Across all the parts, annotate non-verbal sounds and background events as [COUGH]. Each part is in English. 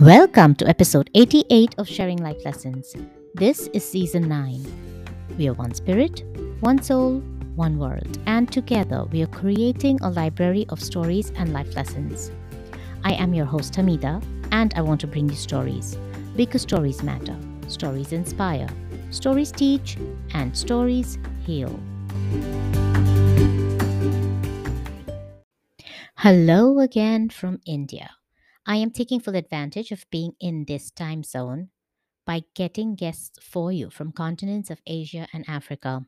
Welcome to episode 88 of Sharing Life Lessons. This is season 9. We are one spirit, one soul, one world, and together we are creating a library of stories and life lessons. I am your host Hamida, and I want to bring you stories because stories matter, stories inspire, stories teach, and stories heal. Hello again from India. I am taking full advantage of being in this time zone by getting guests for you from continents of Asia and Africa.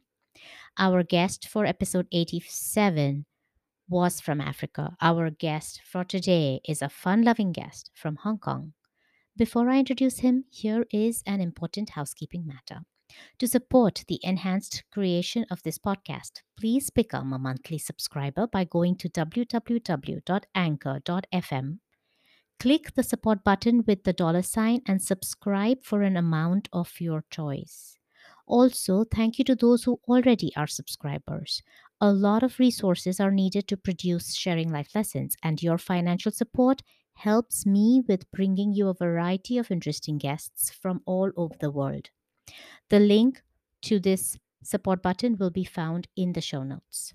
Our guest for episode 87 was from Africa. Our guest for today is a fun loving guest from Hong Kong. Before I introduce him, here is an important housekeeping matter. To support the enhanced creation of this podcast, please become a monthly subscriber by going to www.anchor.fm Click the support button with the dollar sign and subscribe for an amount of your choice. Also, thank you to those who already are subscribers. A lot of resources are needed to produce Sharing Life Lessons, and your financial support helps me with bringing you a variety of interesting guests from all over the world. The link to this support button will be found in the show notes.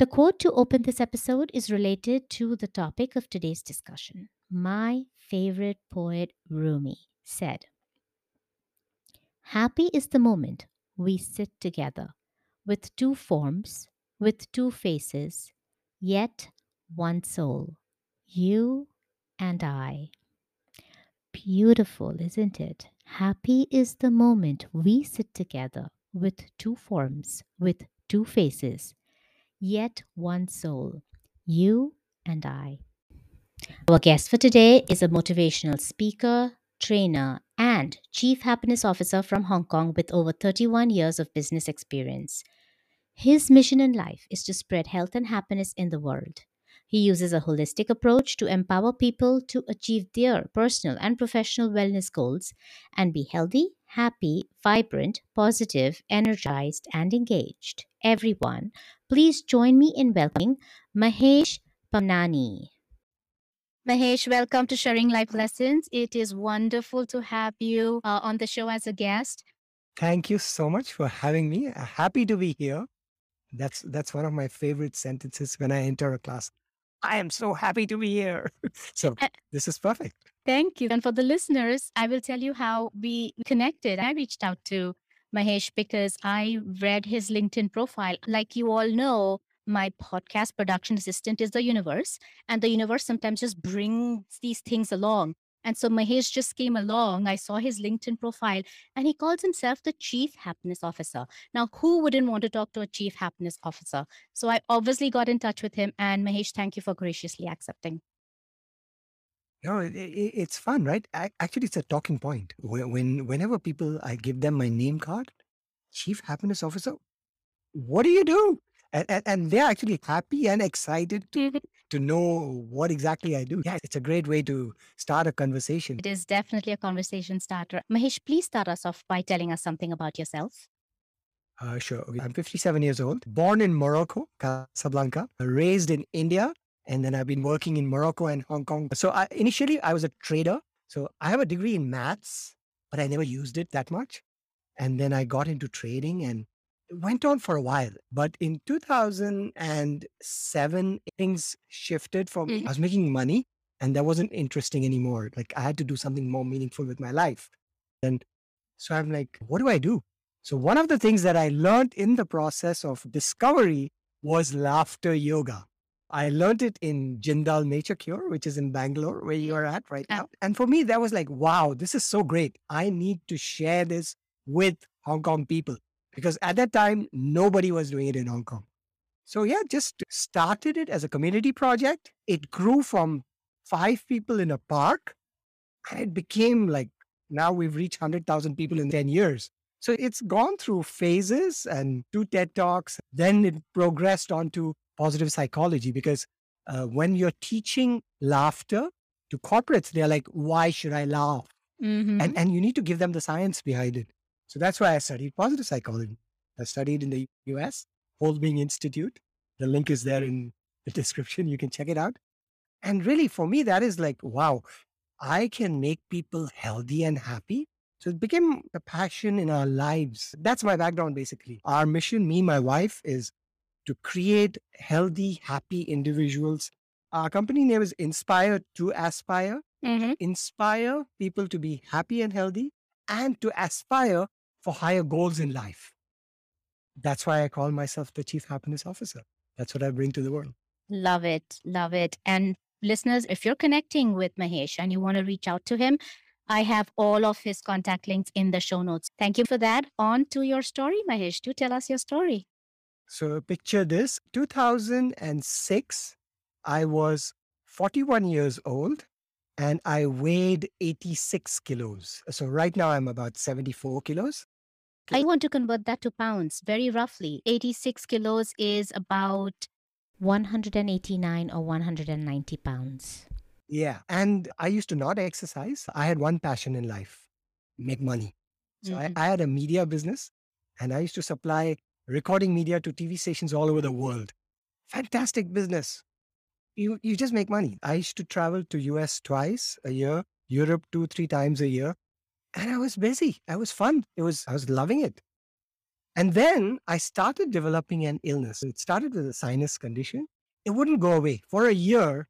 The quote to open this episode is related to the topic of today's discussion. My favorite poet, Rumi, said, Happy is the moment we sit together with two forms, with two faces, yet one soul, you and I. Beautiful, isn't it? Happy is the moment we sit together with two forms, with two faces, yet one soul, you and I. Our guest for today is a motivational speaker, trainer, and chief happiness officer from Hong Kong with over 31 years of business experience. His mission in life is to spread health and happiness in the world. He uses a holistic approach to empower people to achieve their personal and professional wellness goals and be healthy, happy, vibrant, positive, energized, and engaged. Everyone, please join me in welcoming Mahesh Pamnani. Mahesh, welcome to Sharing Life Lessons. It is wonderful to have you uh, on the show as a guest. Thank you so much for having me. Happy to be here. That's that's one of my favorite sentences when I enter a class. I am so happy to be here. [LAUGHS] so Uh, this is perfect. Thank you. And for the listeners, I will tell you how we connected. I reached out to Mahesh because I read his LinkedIn profile. Like you all know, my podcast production assistant is the universe, and the universe sometimes just brings these things along. And so Mahesh just came along. I saw his LinkedIn profile, and he calls himself the Chief Happiness Officer. Now, who wouldn't want to talk to a Chief Happiness Officer? So I obviously got in touch with him. And Mahesh, thank you for graciously accepting. No, it, it, it's fun, right? Ac- Actually, it's a talking point. When, when whenever people I give them my name card, Chief Happiness Officer, what do you do? And, and, and they're actually happy and excited to, [LAUGHS] to know what exactly I do. Yeah, it's a great way to start a conversation. It is definitely a conversation starter. Mahesh, please start us off by telling us something about yourself. Uh, sure. Okay. I'm 57 years old, born in Morocco, Casablanca, raised in India, and then I've been working in Morocco and Hong Kong. So I, initially, I was a trader. So I have a degree in maths, but I never used it that much. And then I got into trading and went on for a while. But in 2007, things shifted from Mhm. I was making money and that wasn't interesting anymore. Like I had to do something more meaningful with my life. And so I'm like, what do I do? So one of the things that I learned in the process of discovery was laughter yoga. I learned it in Jindal Nature Cure, which is in Bangalore, where you mm-hmm. are at right now. And for me, that was like, wow, this is so great. I need to share this with Hong Kong people because at that time, nobody was doing it in Hong Kong. So yeah, just started it as a community project. It grew from five people in a park and it became like now we've reached 100,000 people in 10 years. So it's gone through phases and two TED Talks. Then it progressed on to positive psychology because uh, when you're teaching laughter to corporates, they're like, why should I laugh? Mm-hmm. And, and you need to give them the science behind it. So that's why I studied positive psychology. I studied in the US, Whole Being Institute. The link is there in the description. You can check it out. And really, for me, that is like, wow, I can make people healthy and happy. So it became a passion in our lives. That's my background, basically. Our mission, me, my wife, is to create healthy, happy individuals. Our company name is Inspire to Aspire. Mm-hmm. Inspire people to be happy and healthy and to aspire for higher goals in life. That's why I call myself the Chief Happiness Officer. That's what I bring to the world. Love it. Love it. And listeners, if you're connecting with Mahesh and you want to reach out to him, I have all of his contact links in the show notes. Thank you for that. On to your story, Mahesh. Do tell us your story. So picture this 2006, I was 41 years old and I weighed 86 kilos. So right now I'm about 74 kilos. I want to convert that to pounds very roughly. 86 kilos is about 189 or 190 pounds. Yeah. And I used to not exercise. I had one passion in life make money. So Mhm. I, I had a media business and I used to supply recording media to TV stations all over the world. Fantastic business. You, you just make money. I used to travel to US twice a year, Europe two, three times a year. And I was busy. I was fun. It was, I was loving it. And then I started developing an illness. It started with a sinus condition. It wouldn't go away for a year.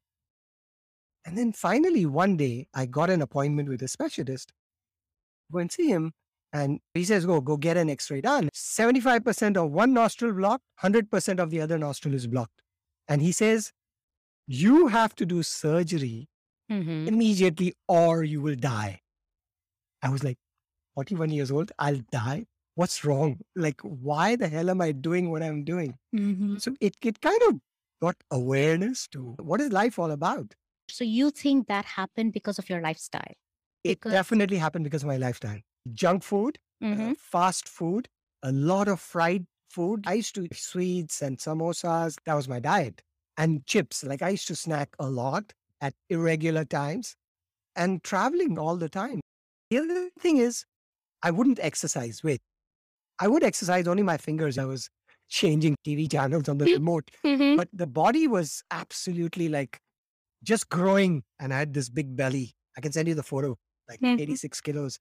And then finally, one day, I got an appointment with a specialist. Go and see him. And he says, Go, go get an x ray done. 75% of one nostril blocked, 100% of the other nostril is blocked. And he says, You have to do surgery Mm-hmm. immediately or you will die. I was like, 41 years old, I'll die. What's wrong? Like, why the hell am I doing what I'm doing? Mm-hmm. So it, it kind of got awareness to what is life all about. So you think that happened because of your lifestyle? It Because- definitely happened because of my lifestyle. Junk food, uh, Mm-hmm. fast food, a lot of fried food. I used to eat sweets and samosas. That was my diet. And chips. Like I used to snack a lot at irregular times and traveling all the time. The other thing is, I wouldn't exercise. Wait, I would exercise only my fingers. I was changing TV channels on the [LAUGHS] remote, Mm-hmm. but the body was absolutely like just growing. And I had this big belly. I can send you the photo, like Mhm. 86 kilos.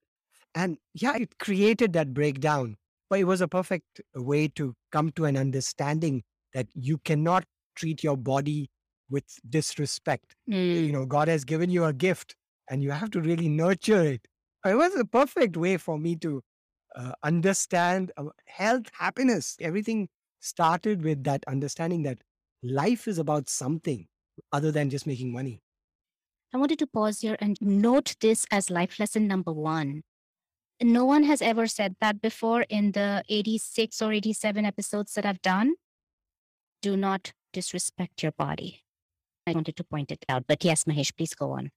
And yeah, it created that breakdown. But it was a perfect way to come to an understanding that you cannot treat your body with disrespect. Mm. You know, God has given you a gift and you have to really nurture it. It was a perfect way for me to uh, understand uh, health, happiness. Everything started with that understanding that life is about something other than just making money. I wanted to pause here and note this as life lesson number one. No one has ever said that before in the 86 or 87 episodes that I've done. Do not disrespect your body. I wanted to point it out. But yes, Mahesh, please go on.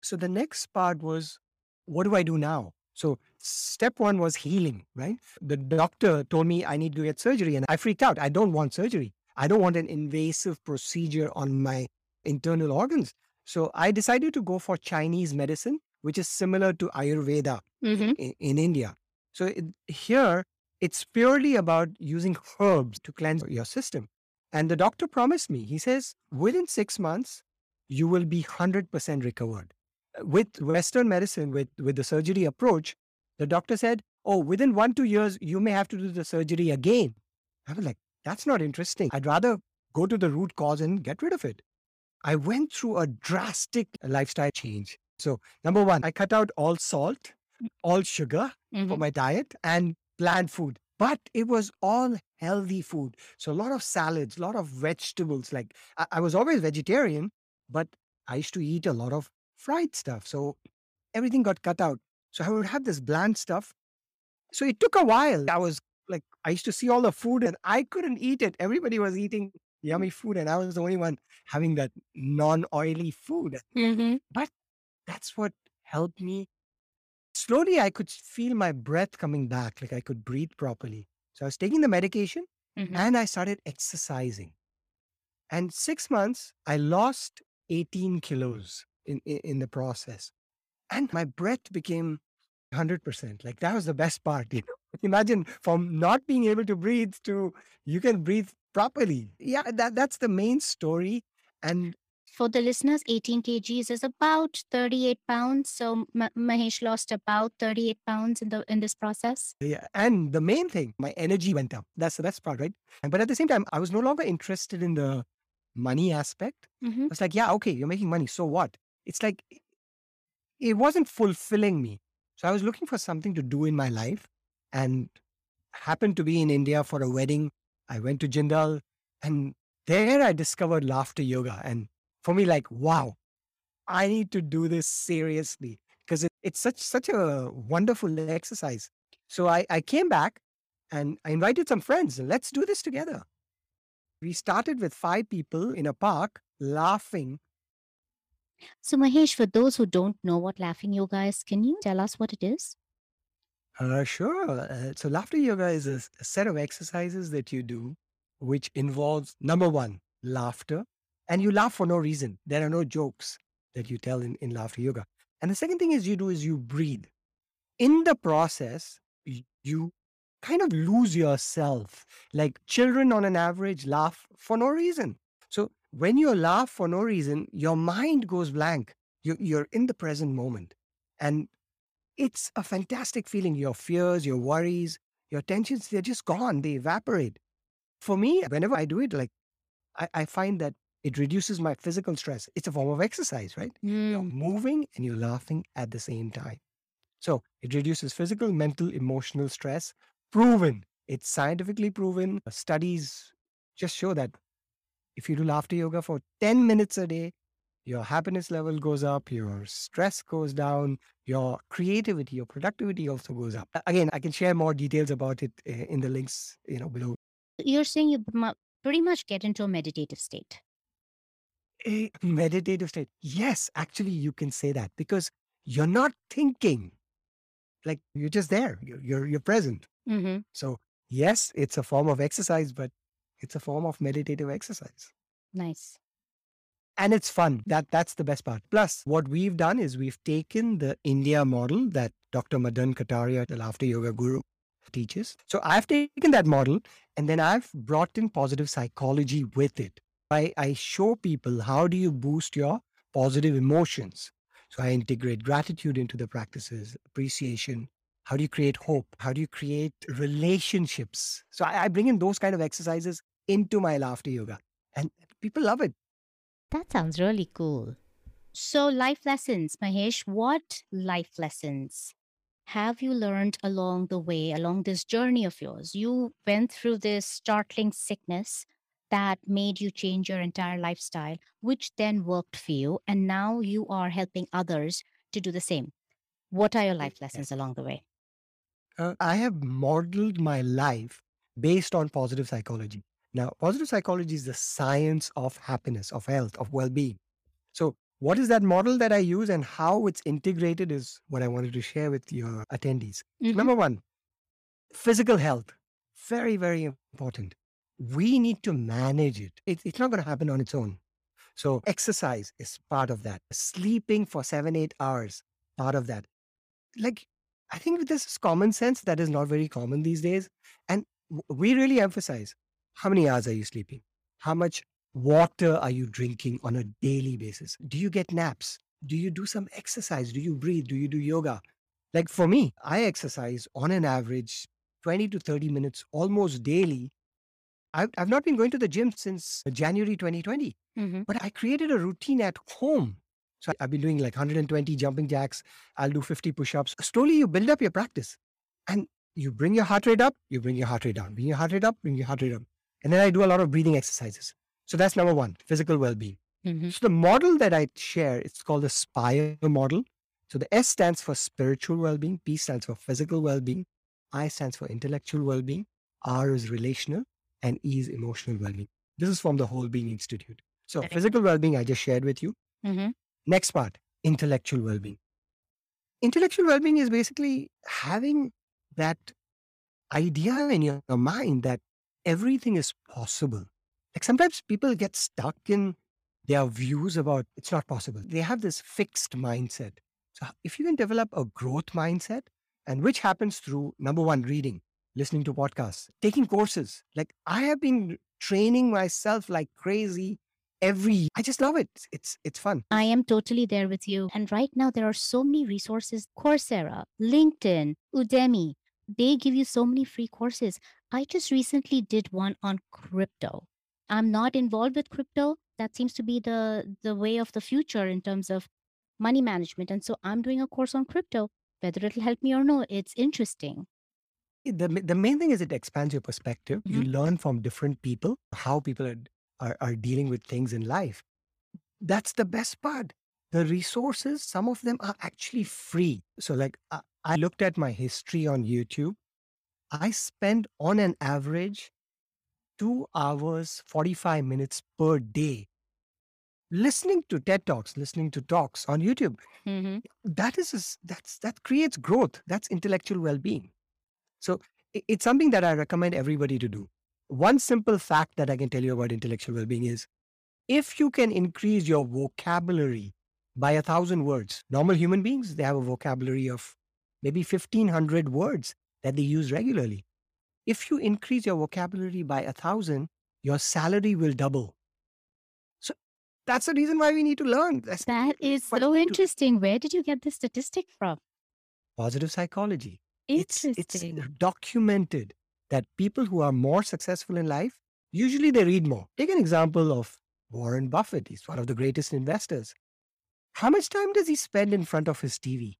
So the next part was, what do I do now? So step one was healing, right? The doctor told me I need to get surgery and I freaked out. I don't want surgery. I don't want an invasive procedure on my internal organs. So I decided to go for Chinese medicine, which is similar to Ayurveda Mm-hmm. in, in India. So it, here, it's purely about using herbs to cleanse your system. And the doctor promised me, he says, within six months, you will be 100% recovered. With Western medicine, with, with the surgery approach, the doctor said, oh, within one, two years, you may have to do the surgery again. I was like, that's not interesting. I'd rather go to the root cause and get rid of it. I went through a drastic lifestyle change. So, number one, I cut out all salt, all sugar for Mhm. my diet and plant food. But it was all healthy food. So, a lot of salads, a lot of vegetables. Like, I, I was always vegetarian, but I used to eat a lot of fried stuff. So, everything got cut out. So, I would have this bland stuff. So, it took a while. I was like, I used to see all the food and I couldn't eat it. Everybody was eating yummy food, and I was the only one having that non oily food. Mhm. That's what helped me. Slowly, I could feel my breath coming back, like I could breathe properly. So, I was taking the medication Mhm. and I started exercising. And six months, I lost 18 kilos in, in, in the process. And my breath became 100%. Like that was the best part. [LAUGHS] You know? Imagine from not being able to breathe to you can breathe properly. Yeah, that, that's the main story. And For the listeners, 18 kgs is about 38 pounds. So Ma- Mahesh lost about 38 pounds in the in this process. Yeah. And the main thing, my energy went up. That's the best part, right? But at the same time, I was no longer interested in the money aspect. Mm-hmm. I was like, yeah, okay, you're making money. So what? It's like, it wasn't fulfilling me. So I was looking for something to do in my life and happened to be in India for a wedding. I went to Jindal and there I discovered laughter yoga. And for me, like, wow, I need to do this seriously because it, it's such such a wonderful exercise. So I, I came back and I invited some friends. Let's do this together. We started with five people in a park laughing. So Mahesh, for those who don't know what laughing yoga is, can you tell us what it is? Uh, sure. Uh, so laughter yoga is a set of exercises that you do, which involves number one, laughter. And you laugh for no reason. There are no jokes that you tell in, in laughter yoga. And the second thing is you do is you breathe. In the process, you kind of lose yourself. Like children on an average laugh for no reason. So when you laugh for no reason, your mind goes blank. You, you're in the present moment. And it's a fantastic feeling. Your fears, your worries, your tensions, they're just gone. They evaporate. For me, whenever I do it, like I, I find that it reduces my physical stress. It's a form of exercise, right? You're Mm. moving and you're laughing at the same time. So it reduces physical, mental, emotional stress. Proven. It's scientifically proven. Studies just show that if you do laughter yoga for 10 minutes a day, your happiness level goes up, your stress goes down, your creativity, your productivity also goes up. Again, I can share more details about it uh, in the links, you know, below. You're saying you pretty much get into a meditative state. A meditative state. Yes, actually, you can say that because you're not thinking. Like you're just there. You're you're, you're present. Mm-hmm. So yes, it's a form of exercise, but it's a form of meditative exercise. Nice. and it's fun that that's the best part plus what we've done is we've taken the india model that dr madan kataria the laughter yoga guru teaches so i've taken that model and then i've brought in positive psychology with it i, I show people how do you boost your positive emotions. So i integrate gratitude into the practices appreciation. How do you create hope? How do you create relationships? So i, I bring in those kind of exercises into my laughter yoga and people love it. That sounds really cool. So, life lessons, Mahesh, what life lessons have you learned along the way, along this journey of yours? You went through this startling sickness that made you change your entire lifestyle, which then worked for you. And now you are helping others to do the same. What are your life lessons along the way? Uh, I have modeled my life based on positive psychology. Now, positive psychology is the science of happiness, of health, of well being. So, what is that model that I use and how it's integrated is what I wanted to share with your attendees. Mhm. Number one, physical health. Very, very important. We need to manage it. it it's not going to happen on its own. So, exercise is part of that. Sleeping for seven, eight hours, part of that. Like, I think this is common sense that is not very common these days. And we really emphasize how many hours are you sleeping? How much water are you drinking on a daily basis? Do you get naps? Do you do some exercise? Do you breathe? Do you do yoga? Like for me, I exercise on an average 20 to 30 minutes almost daily. I've, I've not been going to the gym since January 2020, Mhm. but I created a routine at home. So I've been doing like 120 jumping jacks. I'll do 50 push ups. Slowly, you build up your practice and you bring your heart rate up, you bring your heart rate down, bring your heart rate up, bring your heart rate up. And then I do a lot of breathing exercises. So that's number one, physical well being. Mhm. So the model that I share, it's called the SPIRE model. So the S stands for spiritual well-being, P stands for physical well-being, I stands for intellectual well-being, R is relational, and ease emotional well-being. This is from the Whole Being Institute. So Correct. physical well-being I just shared with you. Mhm. Next part, intellectual well-being. Intellectual well-being is basically having that idea in your your mind that everything is possible. Like sometimes people get stuck in their views about it's not possible. They have this fixed mindset. So if you can develop a growth mindset, and which happens through number one, reading, listening to podcasts, taking courses. Like I have been training myself like crazy every I just love it. It's it's fun. I am totally there with you. And right now, there are so many resources Coursera, LinkedIn, Udemy. They give you so many free courses. I just recently did one on crypto. I'm not involved with crypto. That seems to be the, the way of the future in terms of money management. And so I'm doing a course on crypto. Whether it'll help me or no, it's interesting. The, the main thing is it expands your perspective. You Mhm. learn from different people how people are, are, are dealing with things in life. That's the best part. The resources, some of them are actually free. So, like, I, I looked at my history on YouTube. I spend on an average two hours, 45 minutes per day listening to TED Talks, listening to talks on YouTube. Mm-hmm. That is, a s- that's, that creates growth. That's intellectual well being. So, it's something that I recommend everybody to do. One simple fact that I can tell you about intellectual well being is if you can increase your vocabulary by a thousand words, normal human beings, they have a vocabulary of maybe 1500 words that they use regularly. If you increase your vocabulary by a thousand, your salary will double. So that's the reason why we need to learn. That's That is [LAUGHS] so interesting. Where did you get this statistic from? positive psychology. It's, Interesting. it's documented that people who are more successful in life, usually they read more. Take an example of Warren Buffett. He's one of the greatest investors. How much time does he spend in front of his TV?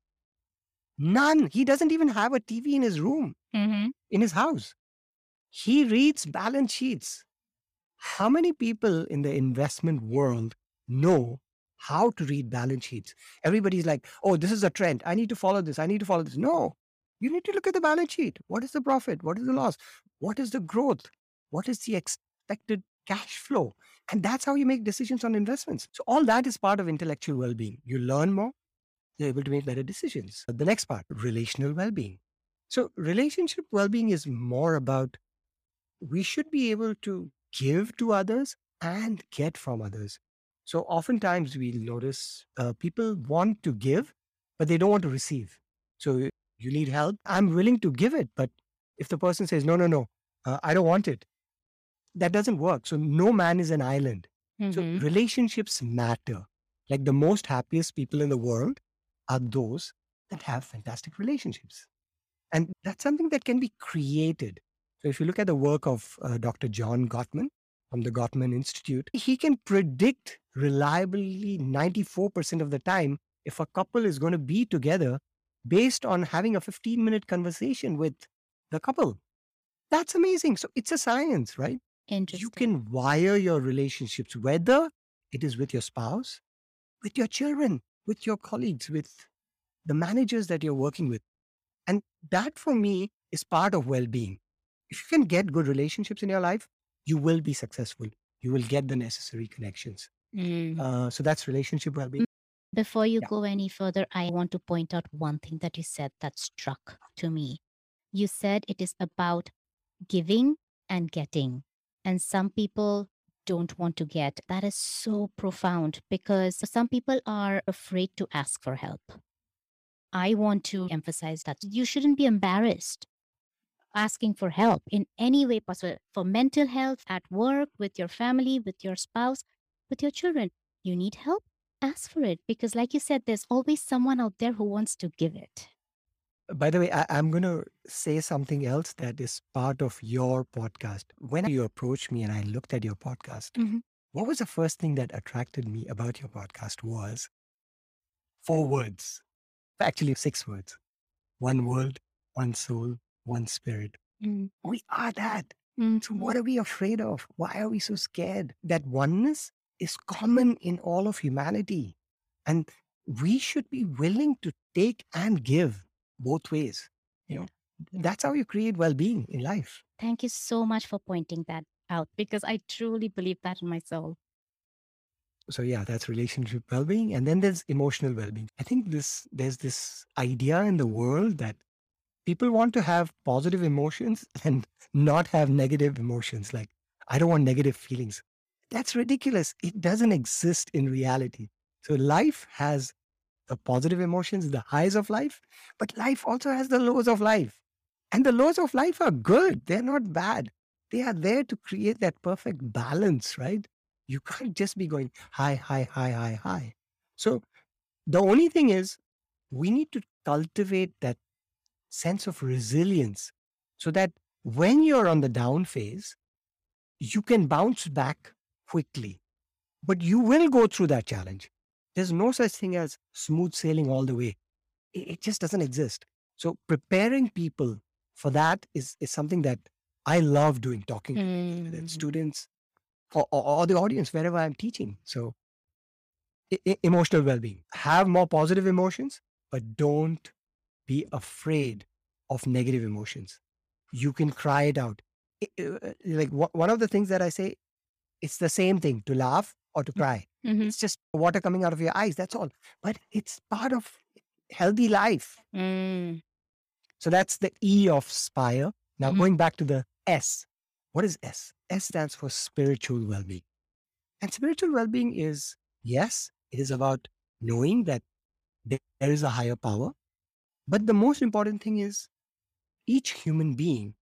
None. He doesn't even have a TV in his room, mm-hmm. in his house. He reads balance sheets. How many people in the investment world know how to read balance sheets? Everybody's like, oh, this is a trend. I need to follow this. I need to follow this. No, you need to look at the balance sheet. What is the profit? What is the loss? What is the growth? What is the expected cash flow? And that's how you make decisions on investments. So, all that is part of intellectual well being. You learn more, you're able to make better decisions. The next part, relational well being. So, relationship well being is more about we should be able to give to others and get from others. So, oftentimes we'll notice uh, people want to give, but they don't want to receive. So, you need help. I'm willing to give it. But if the person says, no, no, no, uh, I don't want it, that doesn't work. So, no man is an island. So Mhm. relationships matter. Like the most happiest people in the world are those that have fantastic relationships. And that's something that can be created. So if you look at the work of uh, Dr. John Gottman from the Gottman Institute, he can predict reliably 94% of the time if a couple is going to be together based on having a 15 minute conversation with the couple. That's amazing. So it's a science, right? Interesting. you can wire your relationships, whether it is with your spouse, with your children, with your colleagues, with the managers that you're working with. And that for me is part of well being. If you can get good relationships in your life, you will be successful. You will get the necessary connections. Mm. Uh, so that's relationship well being. Before you Yeah. go any further, I want to point out one thing that you said that struck to me. You said it is about giving and getting. And some people don't want to get. That is so profound because some people are afraid to ask for help. I want to emphasize that you shouldn't be embarrassed asking for help in any way possible for mental health, at work, with your family, with your spouse, with your children. You need help? Ask for it because, like you said, there's always someone out there who wants to give it. By the way, I, I'm going to say something else that is part of your podcast. When you approached me and I looked at your podcast, Mhm. what was the first thing that attracted me about your podcast was four words, actually six words one world, one soul, one spirit. Mm. We are that. Mm. So, what are we afraid of? Why are we so scared? That oneness is common in all of humanity. And we should be willing to take and give both ways. You know, that's how you create well being in life. Thank you so much for pointing that out because I truly believe that in my soul. So yeah, that's relationship well-being, and then there's emotional well-being. I think this there's this idea in the world that people want to have positive emotions [LAUGHS] and not have negative emotions. Like I don't want negative feelings. That's ridiculous. It doesn't exist in reality. So life has the positive emotions, the highs of life, but life also has the lows of life. And the lows of life are good. They're not bad. They are there to create that perfect balance, right? You can't just be going high, high, high, high, high. So the only thing is we need to cultivate that sense of resilience so that when you're on the down phase, you can bounce back quickly. But you will go through that challenge. There's no such thing as smooth sailing all the way. It, it just doesn't exist. So preparing people for that is, is something that I love doing, talking to Mm. students or, or, or the audience wherever I'm teaching. So e- emotional well-being. Have more positive emotions, but don't be afraid of negative emotions. You can cry it out. I- uh, Like wha- one of the things that I say, it's the same thing to laugh or to cry. Mhm. It's just water coming out of your eyes. That's all. But it's part of healthy life. Mm. So that's the E of Spire. Now Mhm. going back to the S. What is S? S stands for spiritual well-being. And spiritual well-being is, yes, it is about knowing that there is a higher power. But the most important thing is each human being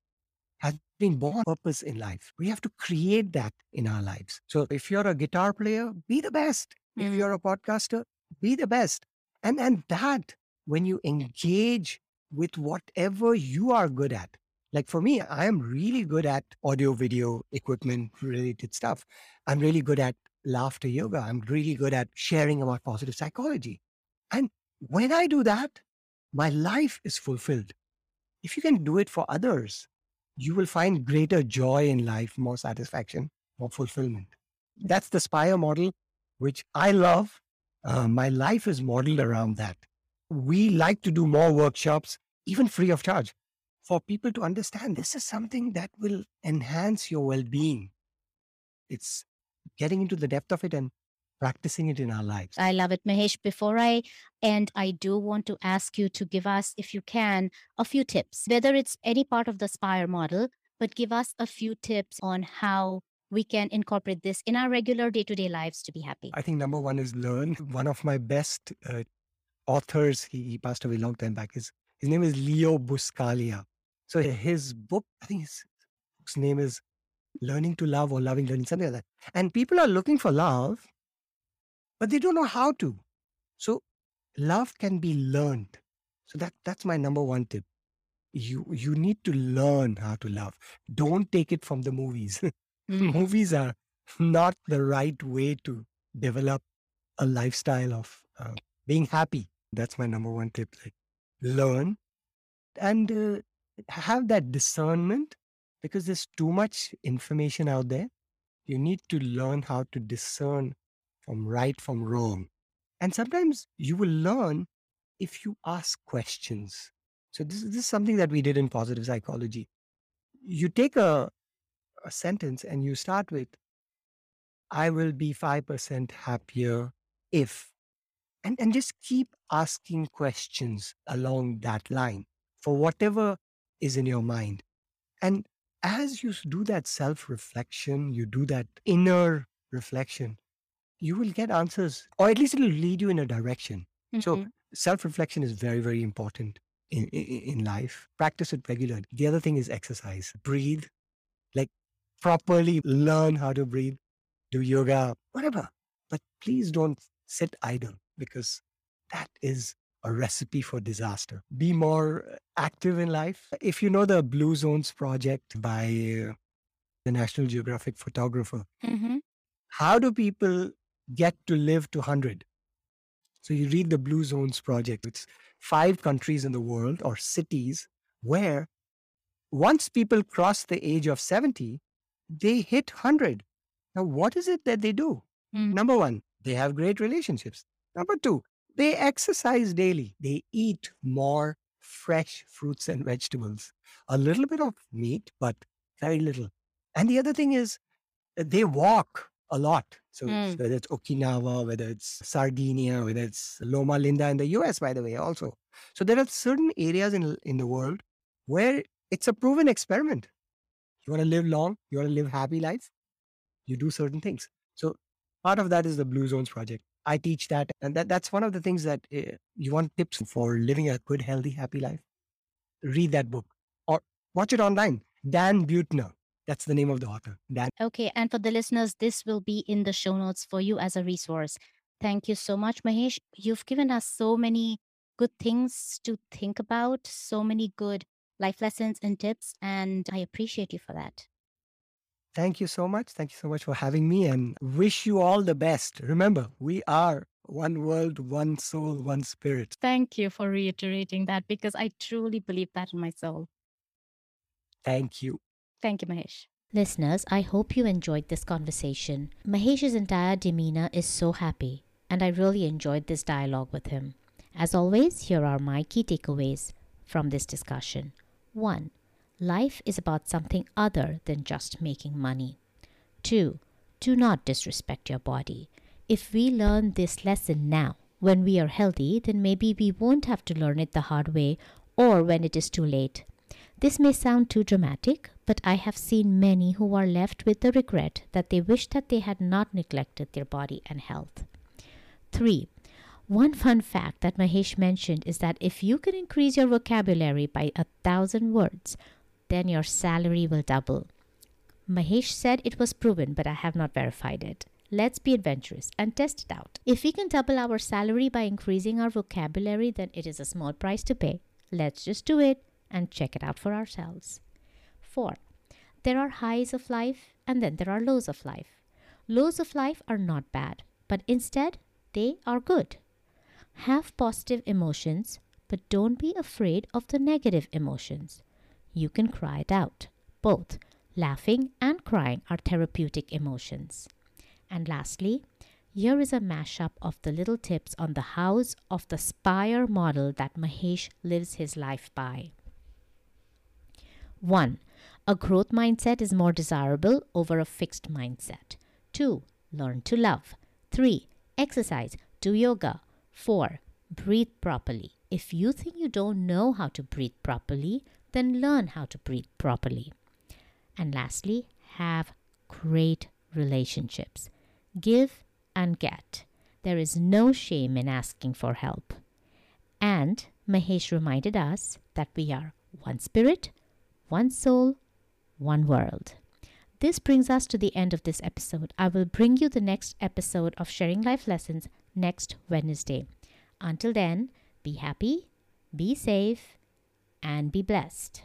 been born purpose in life. We have to create that in our lives. So if you're a guitar player, be the best. If Mm. you're a podcaster, be the best. And and that when you engage with whatever you are good at. Like for me, I am really good at audio, video, equipment related stuff. I'm really good at laughter yoga. I'm really good at sharing about positive psychology. And when I do that, my life is fulfilled. If you can do it for others, you will find greater joy in life, more satisfaction, more fulfillment. That's the Spire model, which I love. Uh, my life is modeled around that. We like to do more workshops, even free of charge, for people to understand this is something that will enhance your well being. It's getting into the depth of it and practicing it in our lives. I love it, Mahesh. Before I end, I do want to ask you to give us, if you can, a few tips, whether it's any part of the Spire model, but give us a few tips on how we can incorporate this in our regular day to day lives to be happy. I think number one is learn. One of my best uh, authors, he, he passed away a long time back. His, his name is Leo Buscaglia. So his book, I think his book's name is Learning to Love or Loving Learning, something like that. And people are looking for love, but they don't know how to. So love can be learned. So that that's my number one tip. You you need to learn how to love. Don't take it from the movies. [LAUGHS] Mm. movies are not the right way to develop a lifestyle of uh, being happy. That's my number one tip. Like learn and uh, have that discernment because there's too much information out there. You need to learn how to discern from right from wrong. And sometimes you will learn if you ask questions. So this, this is something that we did in positive psychology. You take a, a sentence and you start with, I will be 5% happier if, and, and just keep asking questions along that line for whatever is in your mind. And as you do that self reflection, you do that inner reflection, you will get answers, or at least it'll lead you in a direction. So Mhm. self reflection is very, very important in, in, in life. Practice it regularly. The other thing is exercise. Breathe, like properly learn how to breathe, do yoga, whatever. But please don't sit idle because that is a recipe for disaster. Be more active in life. If you know the Blue Zones project by the National Geographic photographer, Mhm. how do people get to live to 100? So you read the Blue Zones project. It's five countries in the world or cities where once people cross the age of 70, they hit 100. Now, what is it that they do? Mm. Number one, they have great relationships. Number two, they exercise daily. They eat more fresh fruits and vegetables. A little bit of meat, but very little. And the other thing is, they walk a lot. So Mm. whether it's Okinawa, whether it's Sardinia, whether it's Loma Linda in the US, by the way, also. So there are certain areas in, in the world where it's a proven experiment. You want to live long, you want to live happy life, you do certain things. So part of that is the Blue Zones project. I teach that, and that, that's one of the things that uh, you want tips for living a good, healthy, happy life. Read that book or watch it online. Dan Buettner. That's the name of the author. Dan. Okay, and for the listeners, this will be in the show notes for you as a resource. Thank you so much, Mahesh. You've given us so many good things to think about, so many good life lessons and tips, and I appreciate you for that. Thank you so much. Thank you so much for having me and wish you all the best. Remember, we are one world, one soul, one spirit. Thank you for reiterating that because I truly believe that in my soul. Thank you. Thank you, Mahesh. Listeners, I hope you enjoyed this conversation. Mahesh's entire demeanor is so happy, and I really enjoyed this dialogue with him. As always, here are my key takeaways from this discussion. 1. Life is about something other than just making money. 2. Do not disrespect your body. If we learn this lesson now, when we are healthy, then maybe we won't have to learn it the hard way or when it is too late. This may sound too dramatic, but I have seen many who are left with the regret that they wish that they had not neglected their body and health. 3. One fun fact that Mahesh mentioned is that if you can increase your vocabulary by a thousand words, then your salary will double. Mahesh said it was proven, but I have not verified it. Let's be adventurous and test it out. If we can double our salary by increasing our vocabulary, then it is a small price to pay. Let's just do it and check it out for ourselves. 4. There are highs of life and then there are lows of life. Lows of life are not bad, but instead they are good. Have positive emotions, but don't be afraid of the negative emotions. You can cry it out. Both laughing and crying are therapeutic emotions. And lastly, here is a mashup of the little tips on the house of the Spire model that Mahesh lives his life by. 1. A growth mindset is more desirable over a fixed mindset. 2. Learn to love. 3. Exercise. Do yoga. 4. Breathe properly. If you think you don't know how to breathe properly, then learn how to breathe properly. And lastly, have great relationships. Give and get. There is no shame in asking for help. And Mahesh reminded us that we are one spirit, one soul, one world. This brings us to the end of this episode. I will bring you the next episode of Sharing Life Lessons next Wednesday. Until then, be happy, be safe, and be blessed.